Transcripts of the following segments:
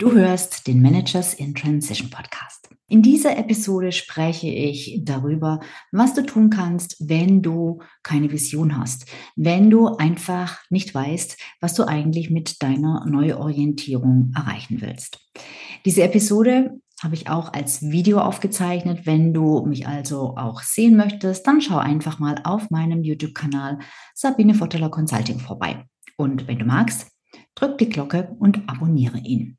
Du hörst den Managers in Transition Podcast. In dieser Episode spreche ich darüber, was du tun kannst, wenn du keine Vision hast, wenn du einfach nicht weißt, was du eigentlich mit deiner Neuorientierung erreichen willst. Diese Episode habe ich auch als Video aufgezeichnet. Wenn du mich also auch sehen möchtest, dann schau einfach mal auf meinem YouTube-Kanal Sabine Votteler Consulting vorbei. Und wenn du magst, drück die Glocke und abonniere ihn.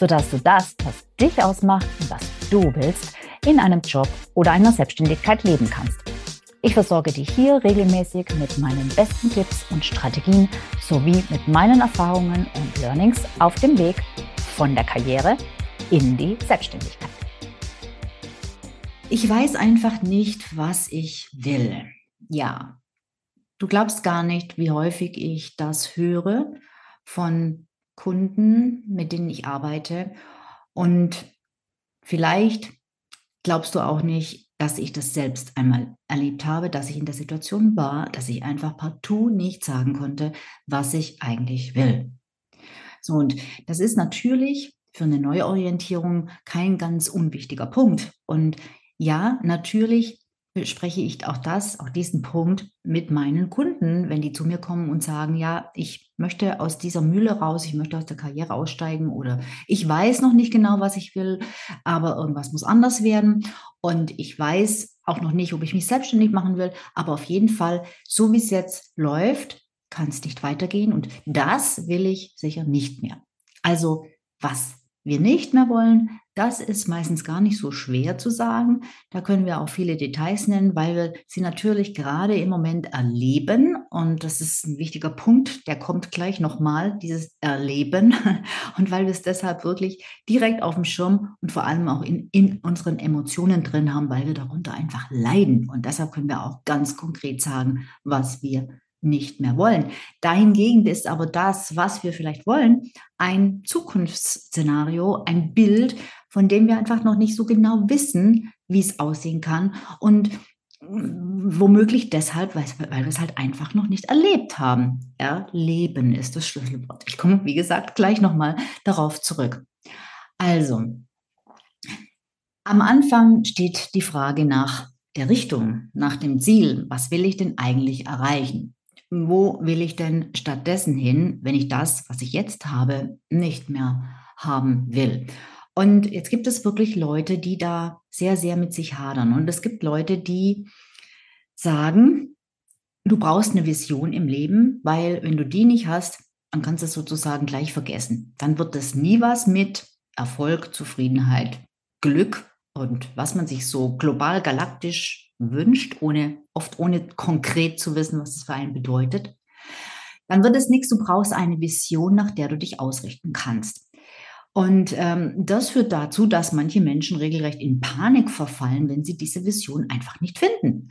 sodass du das, was dich ausmacht und was du willst, in einem Job oder einer Selbstständigkeit leben kannst. Ich versorge dich hier regelmäßig mit meinen besten Tipps und Strategien sowie mit meinen Erfahrungen und Learnings auf dem Weg von der Karriere in die Selbstständigkeit. Ich weiß einfach nicht, was ich will. Ja, du glaubst gar nicht, wie häufig ich das höre von Kunden, mit denen ich arbeite. Und vielleicht glaubst du auch nicht, dass ich das selbst einmal erlebt habe, dass ich in der Situation war, dass ich einfach partout nicht sagen konnte, was ich eigentlich will. So, und das ist natürlich für eine Neuorientierung kein ganz unwichtiger Punkt. Und ja, natürlich bespreche ich auch das, auch diesen Punkt mit meinen Kunden, wenn die zu mir kommen und sagen, ja, ich möchte aus dieser Mühle raus, ich möchte aus der Karriere aussteigen oder ich weiß noch nicht genau, was ich will, aber irgendwas muss anders werden. Und ich weiß auch noch nicht, ob ich mich selbstständig machen will, aber auf jeden Fall, so wie es jetzt läuft, kann es nicht weitergehen. Und das will ich sicher nicht mehr. Also was wir nicht mehr wollen, das ist meistens gar nicht so schwer zu sagen. Da können wir auch viele Details nennen, weil wir sie natürlich gerade im Moment erleben. Und das ist ein wichtiger Punkt, der kommt gleich nochmal, dieses Erleben. Und weil wir es deshalb wirklich direkt auf dem Schirm und vor allem auch in, in unseren Emotionen drin haben, weil wir darunter einfach leiden. Und deshalb können wir auch ganz konkret sagen, was wir nicht mehr wollen. Dahingegen ist aber das, was wir vielleicht wollen, ein Zukunftsszenario, ein Bild, von dem wir einfach noch nicht so genau wissen, wie es aussehen kann und womöglich deshalb, weil, wir es halt einfach noch nicht erlebt haben. Erleben ist das Schlüsselwort. Ich komme, wie gesagt, gleich nochmal darauf zurück. Also, am Anfang steht die Frage nach der Richtung, nach dem Ziel. Was will ich denn eigentlich erreichen? Wo will ich denn stattdessen hin, wenn ich das, was ich jetzt habe, nicht mehr haben will? Und jetzt gibt es wirklich Leute, die da sehr, sehr mit sich hadern. Und es gibt Leute, die sagen, du brauchst eine Vision im Leben, weil wenn du die nicht hast, dann kannst du es sozusagen gleich vergessen. Dann wird es nie was mit Erfolg, Zufriedenheit, Glück und was man sich so global galaktisch wünscht, ohne, oft ohne konkret zu wissen, was es für einen bedeutet, dann wird es nichts. Du brauchst eine Vision, nach der du dich ausrichten kannst. Und ähm, das führt dazu, dass manche Menschen regelrecht in Panik verfallen, wenn sie diese Vision einfach nicht finden.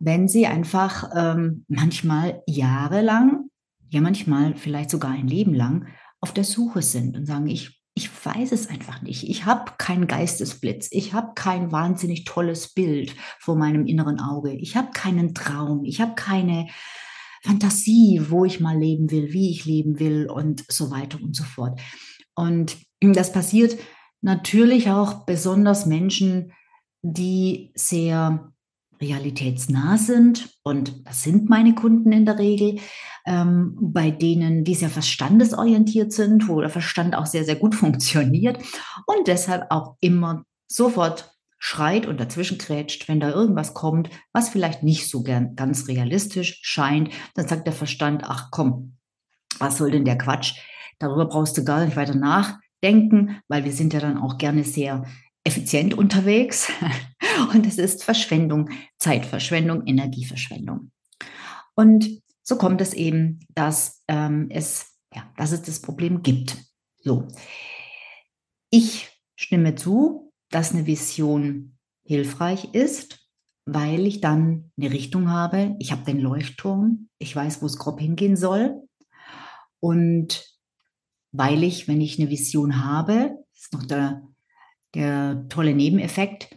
Wenn sie einfach ähm, manchmal jahrelang, ja manchmal vielleicht sogar ein Leben lang auf der Suche sind und sagen, ich ich weiß es einfach nicht. Ich habe keinen Geistesblitz. Ich habe kein wahnsinnig tolles Bild vor meinem inneren Auge. Ich habe keinen Traum. Ich habe keine Fantasie, wo ich mal leben will, wie ich leben will und so weiter und so fort. Und das passiert natürlich auch besonders Menschen, die sehr realitätsnah sind. Und das sind meine Kunden in der Regel ähm, bei denen, die sehr verstandesorientiert sind, wo der Verstand auch sehr, sehr gut funktioniert und deshalb auch immer sofort schreit und dazwischen krätscht, wenn da irgendwas kommt, was vielleicht nicht so gern ganz realistisch scheint, dann sagt der Verstand, ach komm, was soll denn der Quatsch? Darüber brauchst du gar nicht weiter nachdenken, weil wir sind ja dann auch gerne sehr effizient unterwegs und es ist Verschwendung, Zeitverschwendung, Energieverschwendung. Und so kommt es eben, dass ähm, es, ja, dass es das Problem gibt. So. Ich stimme zu, dass eine Vision hilfreich ist, weil ich dann eine Richtung habe. Ich habe den Leuchtturm, ich weiß, wo es grob hingehen soll. Und weil ich, wenn ich eine Vision habe, ist noch der, der tolle Nebeneffekt,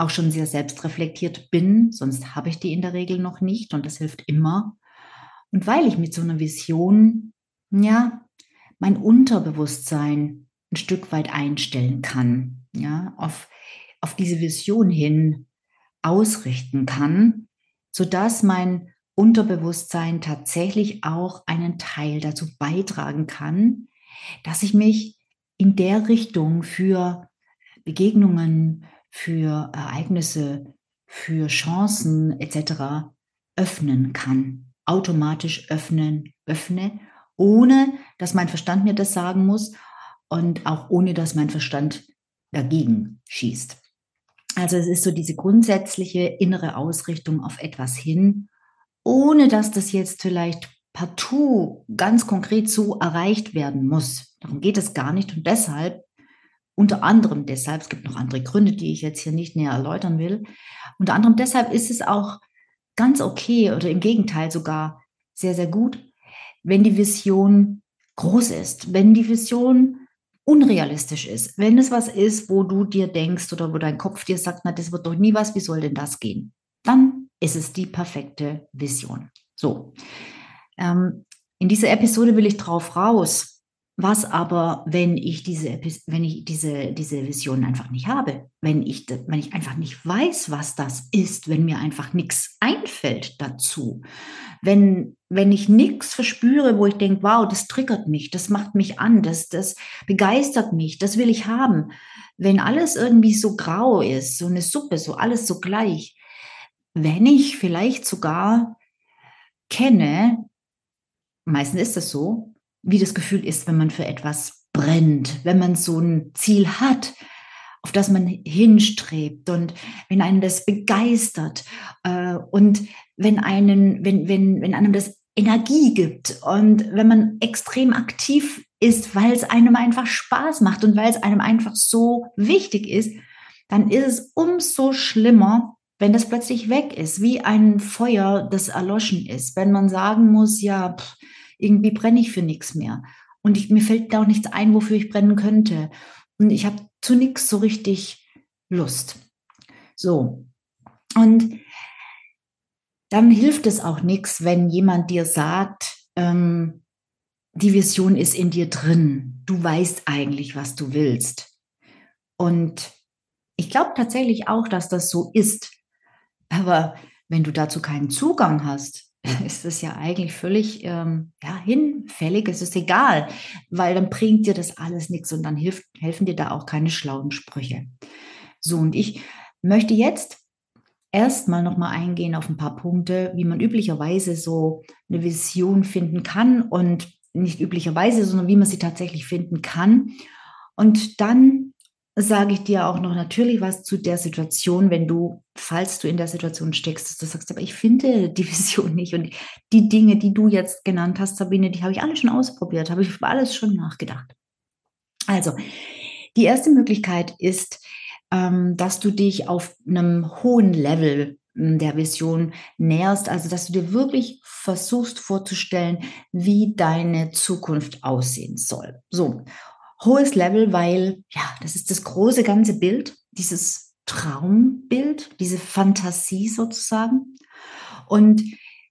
auch schon sehr selbstreflektiert bin, sonst habe ich die in der Regel noch nicht und das hilft immer. Und weil ich mit so einer Vision, ja, mein Unterbewusstsein ein Stück weit einstellen kann, ja, auf, auf diese Vision hin ausrichten kann, sodass mein Unterbewusstsein tatsächlich auch einen Teil dazu beitragen kann, dass ich mich in der Richtung für Begegnungen, für Ereignisse, für Chancen etc. öffnen kann. Automatisch öffnen, öffne, ohne dass mein Verstand mir das sagen muss und auch ohne dass mein Verstand dagegen schießt. Also es ist so diese grundsätzliche innere Ausrichtung auf etwas hin, ohne dass das jetzt vielleicht partout ganz konkret so erreicht werden muss. Darum geht es gar nicht und deshalb unter anderem deshalb, es gibt noch andere Gründe, die ich jetzt hier nicht näher erläutern will, unter anderem deshalb ist es auch ganz okay oder im Gegenteil sogar sehr, sehr gut, wenn die Vision groß ist, wenn die Vision unrealistisch ist, wenn es was ist, wo du dir denkst oder wo dein Kopf dir sagt, na, das wird doch nie was, wie soll denn das gehen? Dann ist es die perfekte Vision. So, ähm, in dieser Episode will ich drauf raus, was aber, wenn ich diese, wenn ich diese, diese Vision einfach nicht habe, wenn ich, wenn ich einfach nicht weiß, was das ist, wenn mir einfach nichts einfällt dazu, wenn, wenn ich nichts verspüre, wo ich denke, wow, das triggert mich, das macht mich an, das, das begeistert mich, das will ich haben. Wenn alles irgendwie so grau ist, so eine Suppe, so alles so gleich, wenn ich vielleicht sogar kenne, meistens ist das so, wie das Gefühl ist, wenn man für etwas brennt, wenn man so ein Ziel hat, auf das man hinstrebt und wenn einen das begeistert äh, und wenn einen, wenn, wenn, wenn einem das Energie gibt und wenn man extrem aktiv ist, weil es einem einfach Spaß macht und weil es einem einfach so wichtig ist, dann ist es umso schlimmer, wenn das plötzlich weg ist, wie ein Feuer, das erloschen ist. Wenn man sagen muss, ja, pff, irgendwie brenne ich für nichts mehr. Und ich, mir fällt da auch nichts ein, wofür ich brennen könnte. Und ich habe zu nichts so richtig Lust. So. Und dann hilft es auch nichts, wenn jemand dir sagt, ähm, die Vision ist in dir drin. Du weißt eigentlich, was du willst. Und ich glaube tatsächlich auch, dass das so ist. Aber wenn du dazu keinen Zugang hast, ist es ja eigentlich völlig ähm, ja, hinfällig. Es ist egal, weil dann bringt dir das alles nichts und dann hilft, helfen dir da auch keine schlauen Sprüche. So, und ich möchte jetzt erstmal nochmal eingehen auf ein paar Punkte, wie man üblicherweise so eine Vision finden kann und nicht üblicherweise, sondern wie man sie tatsächlich finden kann. Und dann sage ich dir auch noch natürlich was zu der Situation, wenn du, falls du in der Situation steckst, dass du sagst, aber ich finde die Vision nicht und die Dinge, die du jetzt genannt hast, Sabine, die habe ich alle schon ausprobiert, habe ich über alles schon nachgedacht. Also, die erste Möglichkeit ist, ähm, dass du dich auf einem hohen Level hm, der Vision näherst, also dass du dir wirklich versuchst vorzustellen, wie deine Zukunft aussehen soll. So, hohes Level, weil ja, das ist das große ganze Bild, dieses Traumbild, diese Fantasie sozusagen. Und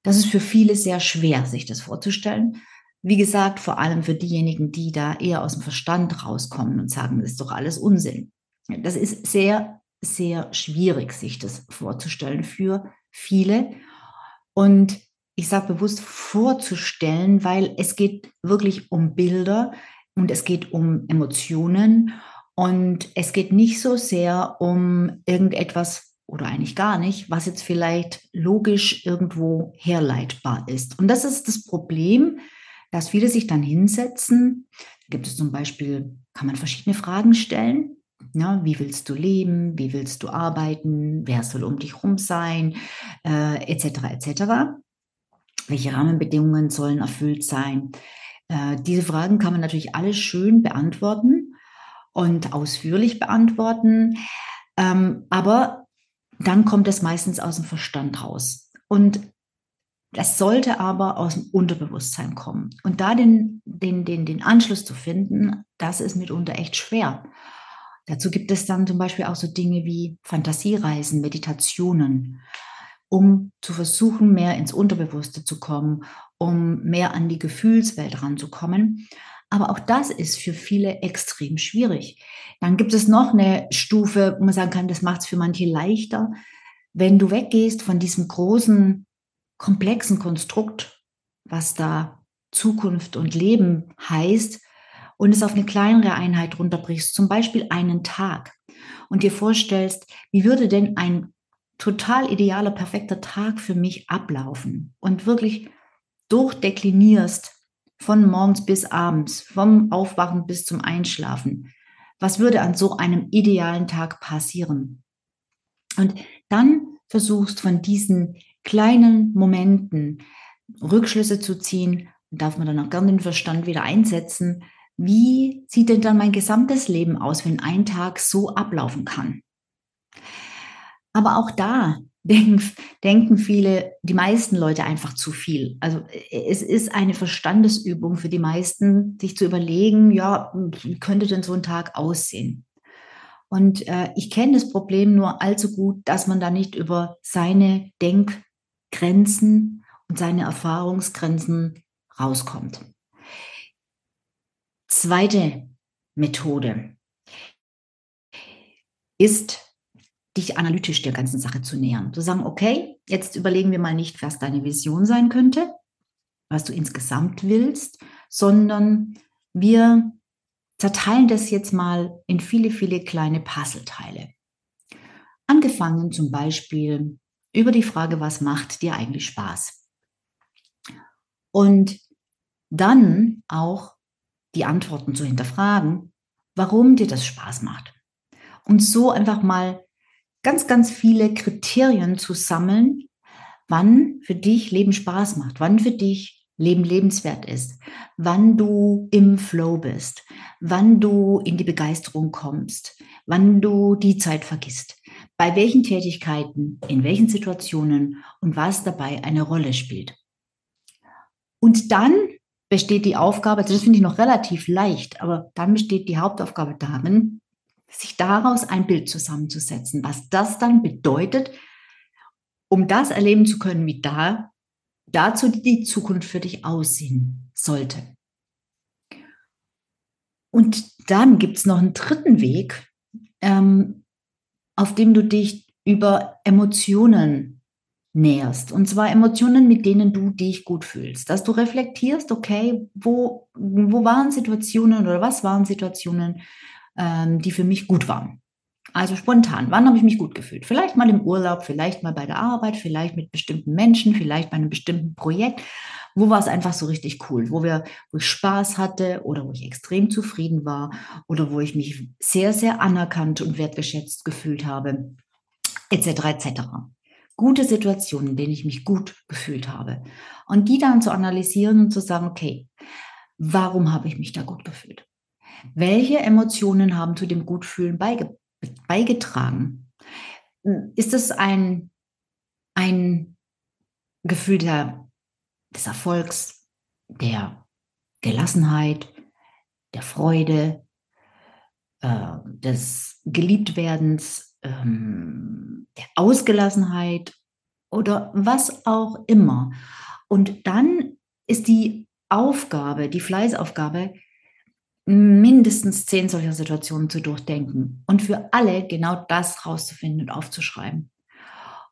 das ist für viele sehr schwer, sich das vorzustellen. Wie gesagt, vor allem für diejenigen, die da eher aus dem Verstand rauskommen und sagen, das ist doch alles Unsinn. Das ist sehr, sehr schwierig, sich das vorzustellen für viele. Und ich sage bewusst vorzustellen, weil es geht wirklich um Bilder, und es geht um Emotionen und es geht nicht so sehr um irgendetwas oder eigentlich gar nicht, was jetzt vielleicht logisch irgendwo herleitbar ist. Und das ist das Problem, dass viele sich dann hinsetzen. Gibt es zum Beispiel, kann man verschiedene Fragen stellen. Ja, wie willst du leben? Wie willst du arbeiten? Wer soll um dich herum sein? Äh, etc. etc. Welche Rahmenbedingungen sollen erfüllt sein? Äh, diese Fragen kann man natürlich alle schön beantworten. und ausführlich beantworten. Ähm, aber dann kommt es meistens aus dem Verstand raus. Und das sollte aber aus dem Unterbewusstsein kommen. Und da den, den, den, den Anschluss zu finden, das ist mitunter echt schwer. Dazu gibt es dann zum Beispiel auch so Dinge wie Fantasiereisen, Meditationen, um zu versuchen, mehr ins Unterbewusste zu kommen, um mehr an die Gefühlswelt ranzukommen. Aber auch das ist für viele extrem schwierig. Dann gibt es noch eine Stufe, wo man sagen kann, das macht es für manche leichter. Wenn du weggehst von diesem großen, komplexen Konstrukt, was da Zukunft und Leben heißt, und es auf eine kleinere Einheit runterbrichst, zum Beispiel einen Tag, und dir vorstellst, wie würde denn ein total idealer, perfekter Tag für mich ablaufen und wirklich durchdeklinierst, von morgens bis abends, vom Aufwachen bis zum Einschlafen. Was würde an so einem idealen Tag passieren? Und dann versuchst von diesen kleinen Momenten Rückschlüsse zu ziehen, darf man dann auch gerne den Verstand wieder einsetzen. Wie sieht denn dann mein gesamtes Leben aus, wenn ein Tag so ablaufen kann? Aber auch da denken, denken viele, die meisten Leute einfach zu viel. Also es ist eine Verstandesübung für die meisten, sich zu überlegen, ja, wie könnte denn so ein Tag aussehen? Und äh, ich kenne das Problem nur allzu gut, dass man da nicht über seine Denkgrenzen und seine Erfahrungsgrenzen rauskommt. Zweite Methode ist dich analytisch der ganzen Sache zu nähern. Zu sagen, okay, jetzt überlegen wir mal nicht, was deine Vision sein könnte, was du insgesamt willst, sondern wir zerteilen das jetzt mal in viele, viele kleine Puzzleteile. Angefangen zum Beispiel über die Frage, was macht dir eigentlich Spaß? Und dann auch die Antworten zu hinterfragen, warum dir das Spaß macht. Und so einfach mal ganz, ganz viele Kriterien zu sammeln, wann für dich Leben Spaß macht, wann für dich Leben lebenswert ist, wann du im Flow bist, wann du in die Begeisterung kommst, wann du die Zeit vergisst, bei welchen Tätigkeiten, in welchen Situationen und was dabei eine Rolle spielt. Und dann besteht die Aufgabe, also das finde ich noch relativ leicht, aber dann besteht die Hauptaufgabe darin, sich daraus ein Bild zusammenzusetzen, was das dann bedeutet, um das erleben zu können, wie da dazu die Zukunft für dich aussehen sollte. Und dann gibt es noch einen dritten Weg, ähm, auf dem du dich über Emotionen näherst. Und zwar Emotionen, mit denen du dich gut fühlst. Dass du reflektierst, okay, wo, wo waren Situationen oder was waren Situationen, ähm, die für mich gut waren. Also spontan, wann habe ich mich gut gefühlt? Vielleicht mal im Urlaub, vielleicht mal bei der Arbeit, vielleicht mit bestimmten Menschen, vielleicht bei einem bestimmten Projekt. Wo war es einfach so richtig cool? Wo, wir, wo ich Spaß hatte oder wo ich extrem zufrieden war oder wo ich mich sehr, sehr anerkannt und wertgeschätzt gefühlt habe, etc. etc. Gute Situationen, in denen ich mich gut gefühlt habe. Und die dann zu analysieren und zu sagen, okay, warum habe ich mich da gut gefühlt? Welche Emotionen haben zu dem Gutfühlen beige beigetragen? Ist es ein, ein Gefühl der, des Erfolgs, der Gelassenheit, der Freude, äh, des Geliebtwerdens, ähm, der Ausgelassenheit oder was auch immer. Und dann ist die Aufgabe, die Fleißaufgabe, mindestens zehn solcher Situationen zu durchdenken und für alle genau das rauszufinden und aufzuschreiben.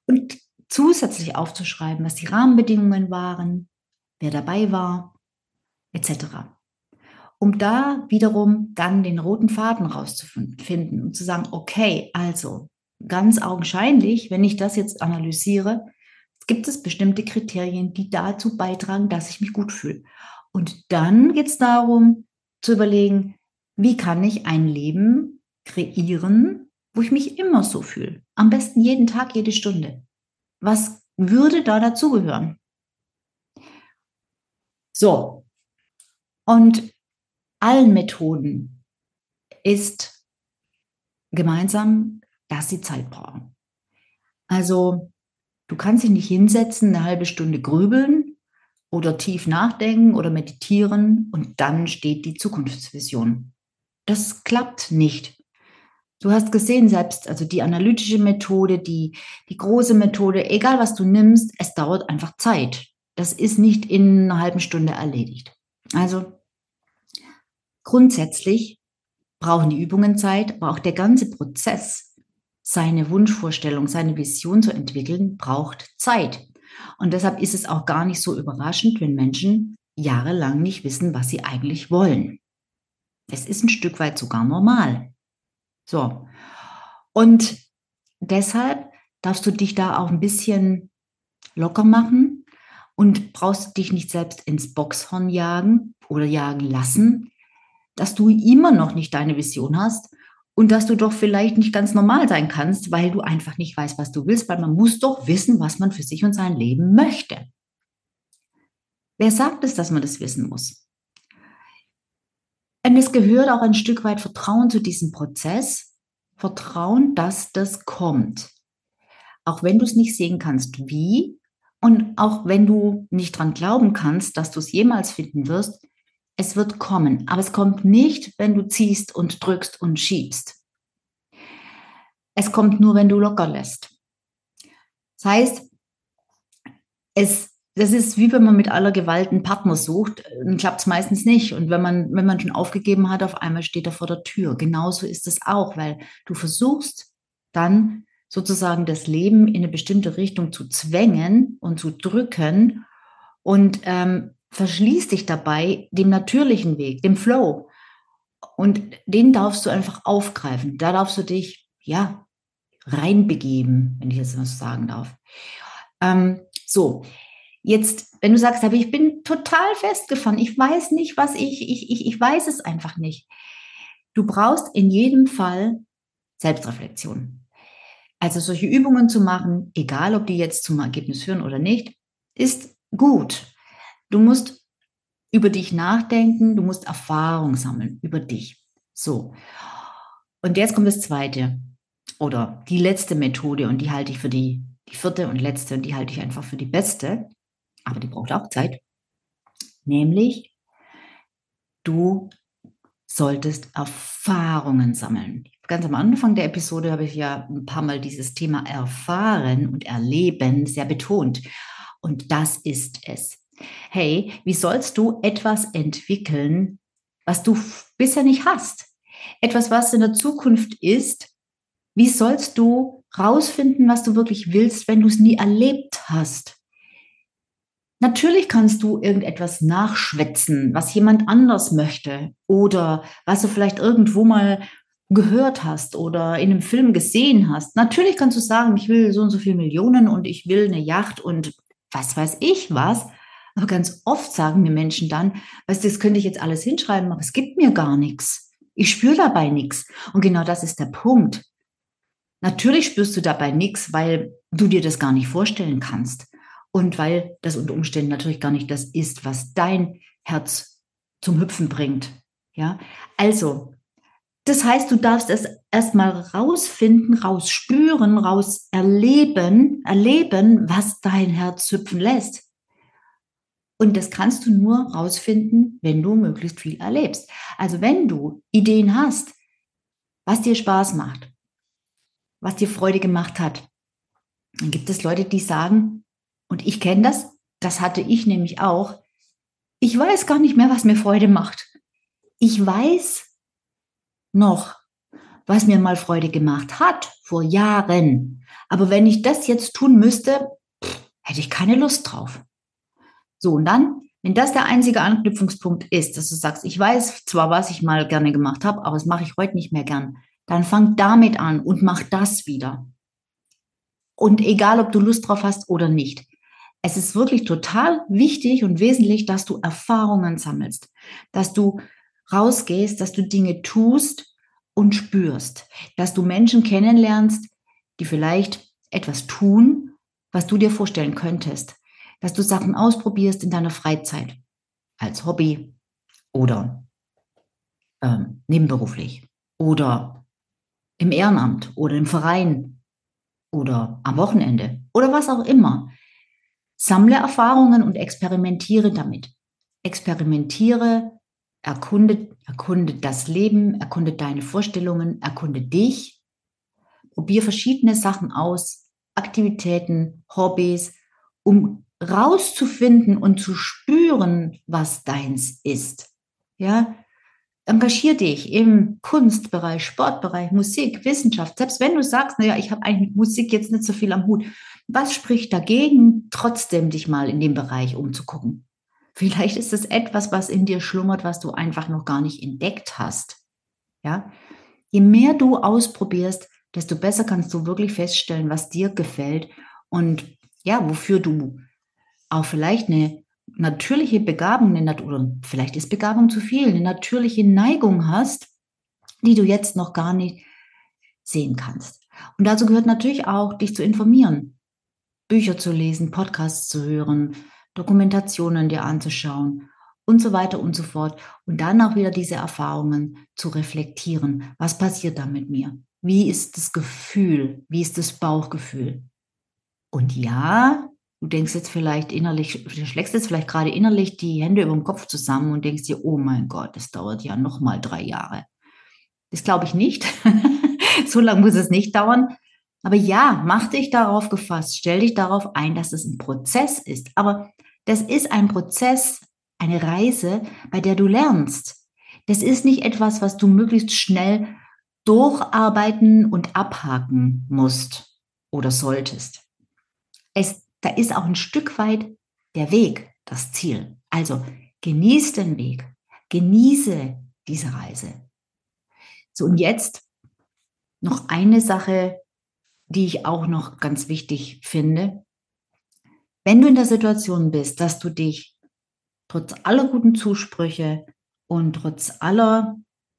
Und zusätzlich aufzuschreiben, was die Rahmenbedingungen waren, wer dabei war, etc. Um da wiederum dann den roten Faden rauszufinden und zu sagen, okay, also ganz augenscheinlich, wenn ich das jetzt analysiere, gibt es bestimmte Kriterien, die dazu beitragen, dass ich mich gut fühle. Und dann geht es darum, zu überlegen, wie kann ich ein Leben kreieren, wo ich mich immer so fühle. Am besten jeden Tag, jede Stunde. Was würde da dazugehören? So. Und allen Methoden ist gemeinsam, dass sie Zeit brauchen. Also du kannst dich nicht hinsetzen, eine halbe Stunde grübeln oder tief nachdenken oder meditieren und dann steht die Zukunftsvision. Das klappt nicht. Du hast gesehen, selbst also die analytische Methode, die, die große Methode, egal was du nimmst, es dauert einfach Zeit. Das ist nicht in einer halben Stunde erledigt. Also grundsätzlich brauchen die Übungen Zeit, aber auch der ganze Prozess, seine Wunschvorstellung, seine Vision zu entwickeln, braucht Zeit. Und deshalb ist es auch gar nicht so überraschend, wenn Menschen jahrelang nicht wissen, was sie eigentlich wollen. Es ist ein Stück weit sogar normal. So. Und deshalb darfst du dich da auch ein bisschen locker machen und brauchst dich nicht selbst ins Boxhorn jagen oder jagen lassen, dass du immer noch nicht deine Vision hast und dass du doch vielleicht nicht ganz normal sein kannst, weil du einfach nicht weißt, was du willst, weil man muss doch wissen, was man für sich und sein Leben möchte. Wer sagt es, dass man das wissen muss? Und es gehört auch ein Stück weit Vertrauen zu diesem Prozess. Vertrauen, dass das kommt. Auch wenn du es nicht sehen kannst, wie. Und auch wenn du nicht dran glauben kannst, dass du es jemals finden wirst, es wird kommen. Aber es kommt nicht, wenn du ziehst und drückst und schiebst. Es kommt nur, wenn du locker lässt. Das heißt, es das ist wie wenn man mit aller Gewalt einen Partner sucht, dann klappt es meistens nicht. Und wenn man, wenn man schon aufgegeben hat, auf einmal steht er vor der Tür. Genauso ist es auch, weil du versuchst dann sozusagen das Leben in eine bestimmte Richtung zu zwängen und zu drücken und ähm, verschließt dich dabei dem natürlichen Weg, dem Flow. Und den darfst du einfach aufgreifen. Da darfst du dich, ja, reinbegeben, wenn ich jetzt was sagen darf. Ähm, so, Jetzt, wenn du sagst, aber ich bin total festgefahren, ich weiß nicht, was ich, ich, ich, ich weiß es einfach nicht. Du brauchst in jedem Fall Selbstreflexion. Also solche Übungen zu machen, egal ob die jetzt zum Ergebnis führen oder nicht, ist gut. Du musst über dich nachdenken, du musst Erfahrung sammeln über dich. So. Und jetzt kommt das zweite oder die letzte Methode und die halte ich für die, die vierte und letzte und die halte ich einfach für die beste aber die braucht auch Zeit. Nämlich, du solltest Erfahrungen sammeln. Ganz am Anfang der Episode habe ich ja ein paar Mal dieses Thema Erfahren und Erleben sehr betont. Und das ist es. Hey, wie sollst du etwas entwickeln, was du bisher nicht hast? Etwas, was in der Zukunft ist. Wie sollst du rausfinden, was du wirklich willst, wenn du es nie erlebt hast? Natürlich kannst du irgendetwas nachschwätzen, was jemand anders möchte oder was du vielleicht irgendwo mal gehört hast oder in einem Film gesehen hast. Natürlich kannst du sagen, ich will so und so viele Millionen und ich will eine Yacht und was weiß ich was. Aber ganz oft sagen mir Menschen dann, weißt du, das könnte ich jetzt alles hinschreiben, aber es gibt mir gar nichts. Ich spüre dabei nichts. Und genau das ist der Punkt. Natürlich spürst du dabei nichts, weil du dir das gar nicht vorstellen kannst und weil das unter Umständen natürlich gar nicht das ist, was dein Herz zum Hüpfen bringt. Ja, also, das heißt, du darfst es erstmal rausfinden, rausspüren, raus erleben, erleben, was dein Herz hüpfen lässt. Und das kannst du nur rausfinden, wenn du möglichst viel erlebst. Also wenn du Ideen hast, was dir Spaß macht, was dir Freude gemacht hat, dann gibt es Leute, die sagen, und ich kenne das, das hatte ich nämlich auch. Ich weiß gar nicht mehr, was mir Freude macht. Ich weiß noch, was mir mal Freude gemacht hat vor Jahren. Aber wenn ich das jetzt tun müsste, hätte ich keine Lust drauf. So, und dann, wenn das der einzige Anknüpfungspunkt ist, dass du sagst, ich weiß zwar, was ich mal gerne gemacht habe, aber das mache ich heute nicht mehr gern, dann fang damit an und mach das wieder. Und egal, ob du Lust drauf hast oder nicht es ist wirklich total wichtig und wesentlich, dass du Erfahrungen sammelst, dass du rausgehst, dass du Dinge tust und spürst, dass du Menschen kennenlernst, die vielleicht etwas tun, was du dir vorstellen könntest, dass du Sachen ausprobierst in deiner Freizeit als Hobby oder ähm, nebenberuflich. oder im Ehrenamt oder im Verein oder am Wochenende oder was auch immer. Sammle Erfahrungen und experimentiere damit. Experimentiere, erkunde, erkunde das Leben, erkunde deine Vorstellungen, erkunde dich. Probier verschiedene Sachen aus, Aktivitäten, Hobbys, um rauszufinden und zu spüren, was deins ist. Ja, engagier dich im Kunstbereich, Sportbereich, Musik, Wissenschaft. Selbst wenn du sagst, naja, ich habe eigentlich mit Musik jetzt nicht so viel am Hut. Was spricht dagegen, trotzdem dich mal in dem Bereich umzugucken? Vielleicht ist es etwas, was in dir schlummert, was du einfach noch gar nicht entdeckt hast. Ja? Je mehr du ausprobierst, desto besser kannst du wirklich feststellen, was dir gefällt und ja, wofür du auch vielleicht eine natürliche Begabung, eine, oder vielleicht ist Begabung zu viel, eine natürliche Neigung hast, die du jetzt noch gar nicht sehen kannst. Und dazu gehört natürlich auch, dich zu informieren, Bücher zu lesen, Podcasts zu hören, Dokumentationen dir anzuschauen und so weiter und so fort. Und dann auch wieder diese Erfahrungen zu reflektieren. Was passiert da mit mir? Wie ist das Gefühl? Wie ist das Bauchgefühl? Und ja, Du denkst jetzt vielleicht innerlich, du schlägst jetzt vielleicht gerade innerlich die Hände über dem Kopf zusammen und denkst dir, oh mein Gott, das dauert ja noch mal drei Jahre. Das glaube ich nicht. so lange muss es nicht dauern. Aber ja, mach dich darauf gefasst, stell dich darauf ein, dass es ein Prozess ist. Aber das ist ein Prozess, eine Reise, bei der du lernst. Das ist nicht etwas, was du möglichst schnell durcharbeiten und abhaken musst oder solltest. Es da ist auch ein Stück weit der Weg das Ziel. Also genieß den Weg, genieße diese Reise. So, und jetzt noch eine Sache, die ich auch noch ganz wichtig finde. Wenn du in der Situation bist, dass du dich trotz aller guten Zusprüche und trotz aller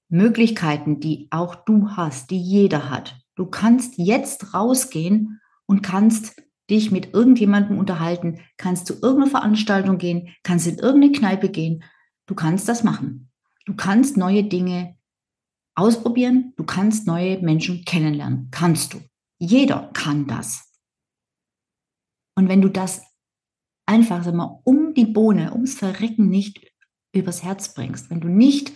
Möglichkeiten, die auch du hast, die jeder hat, du kannst jetzt rausgehen und kannst dich mit irgendjemandem unterhalten, kannst zu irgendeiner Veranstaltung gehen, kannst in irgendeine Kneipe gehen. Du kannst das machen. Du kannst neue Dinge ausprobieren. Du kannst neue Menschen kennenlernen. Kannst du. Jeder kann das. Und wenn du das einfach sag mal, um die Bohne, ums Verrecken nicht übers Herz bringst, wenn du nicht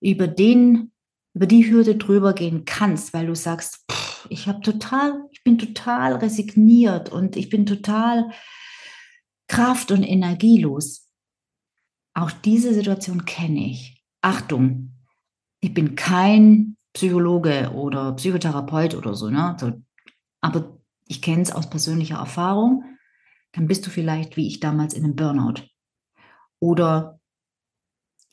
über den, über die Hürde drüber gehen kannst, weil du sagst, pff, ich habe total, ich bin total resigniert und ich bin total kraft- und energielos. Auch diese Situation kenne ich. Achtung, ich bin kein Psychologe oder Psychotherapeut oder so, ne? Aber ich kenne es aus persönlicher Erfahrung. Dann bist du vielleicht wie ich damals in einem Burnout oder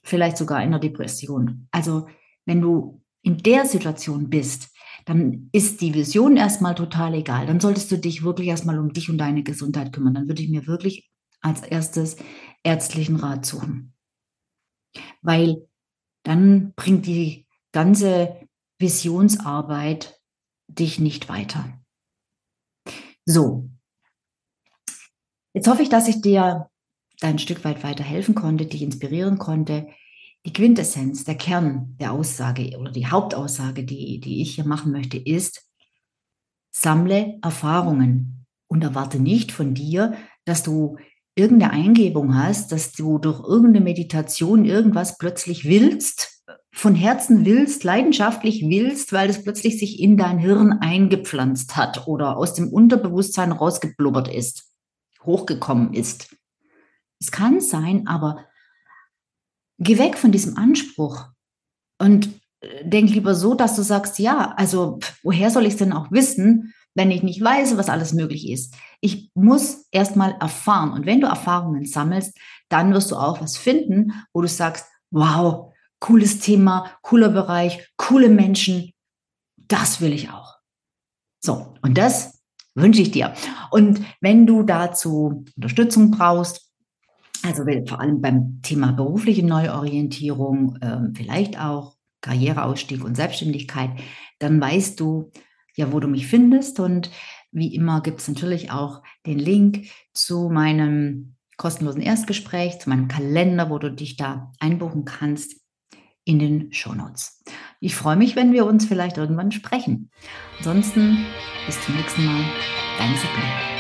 vielleicht sogar in einer Depression. Also wenn du in der Situation bist, dann ist die Vision erstmal total egal. Dann solltest du dich wirklich erstmal um dich und deine Gesundheit kümmern. Dann würde ich mir wirklich als erstes ärztlichen Rat suchen. Weil dann bringt die ganze Visionsarbeit dich nicht weiter. So. Jetzt hoffe ich, dass ich dir ein Stück weit weiterhelfen konnte, dich inspirieren konnte, die Quintessenz, der Kern der Aussage oder die Hauptaussage, die, die ich hier machen möchte, ist, sammle Erfahrungen und erwarte nicht von dir, dass du irgendeine Eingebung hast, dass du durch irgendeine Meditation irgendwas plötzlich willst, von Herzen willst, leidenschaftlich willst, weil es plötzlich sich in dein Hirn eingepflanzt hat oder aus dem Unterbewusstsein rausgeblubbert ist, hochgekommen ist. Es kann sein, aber Geh weg von diesem Anspruch und äh, denk lieber so, dass du sagst, ja, also woher soll ich es denn auch wissen, wenn ich nicht weiß, was alles möglich ist? Ich muss erstmal erfahren. Und wenn du Erfahrungen sammelst, dann wirst du auch was finden, wo du sagst, wow, cooles Thema, cooler Bereich, coole Menschen, das will ich auch. So, und das wünsche ich dir. Und wenn du dazu Unterstützung brauchst, also vor allem beim Thema berufliche Neuorientierung, ähm, vielleicht auch Karriereausstieg und Selbstständigkeit, dann weißt du ja, wo du mich findest. Und wie immer gibt es natürlich auch den Link zu meinem kostenlosen Erstgespräch, zu meinem Kalender, wo du dich da einbuchen kannst. in den Shownotes. Ich freue mich, wenn wir uns vielleicht irgendwann sprechen. Ansonsten bis zum nächsten Mal. Deine Sabine.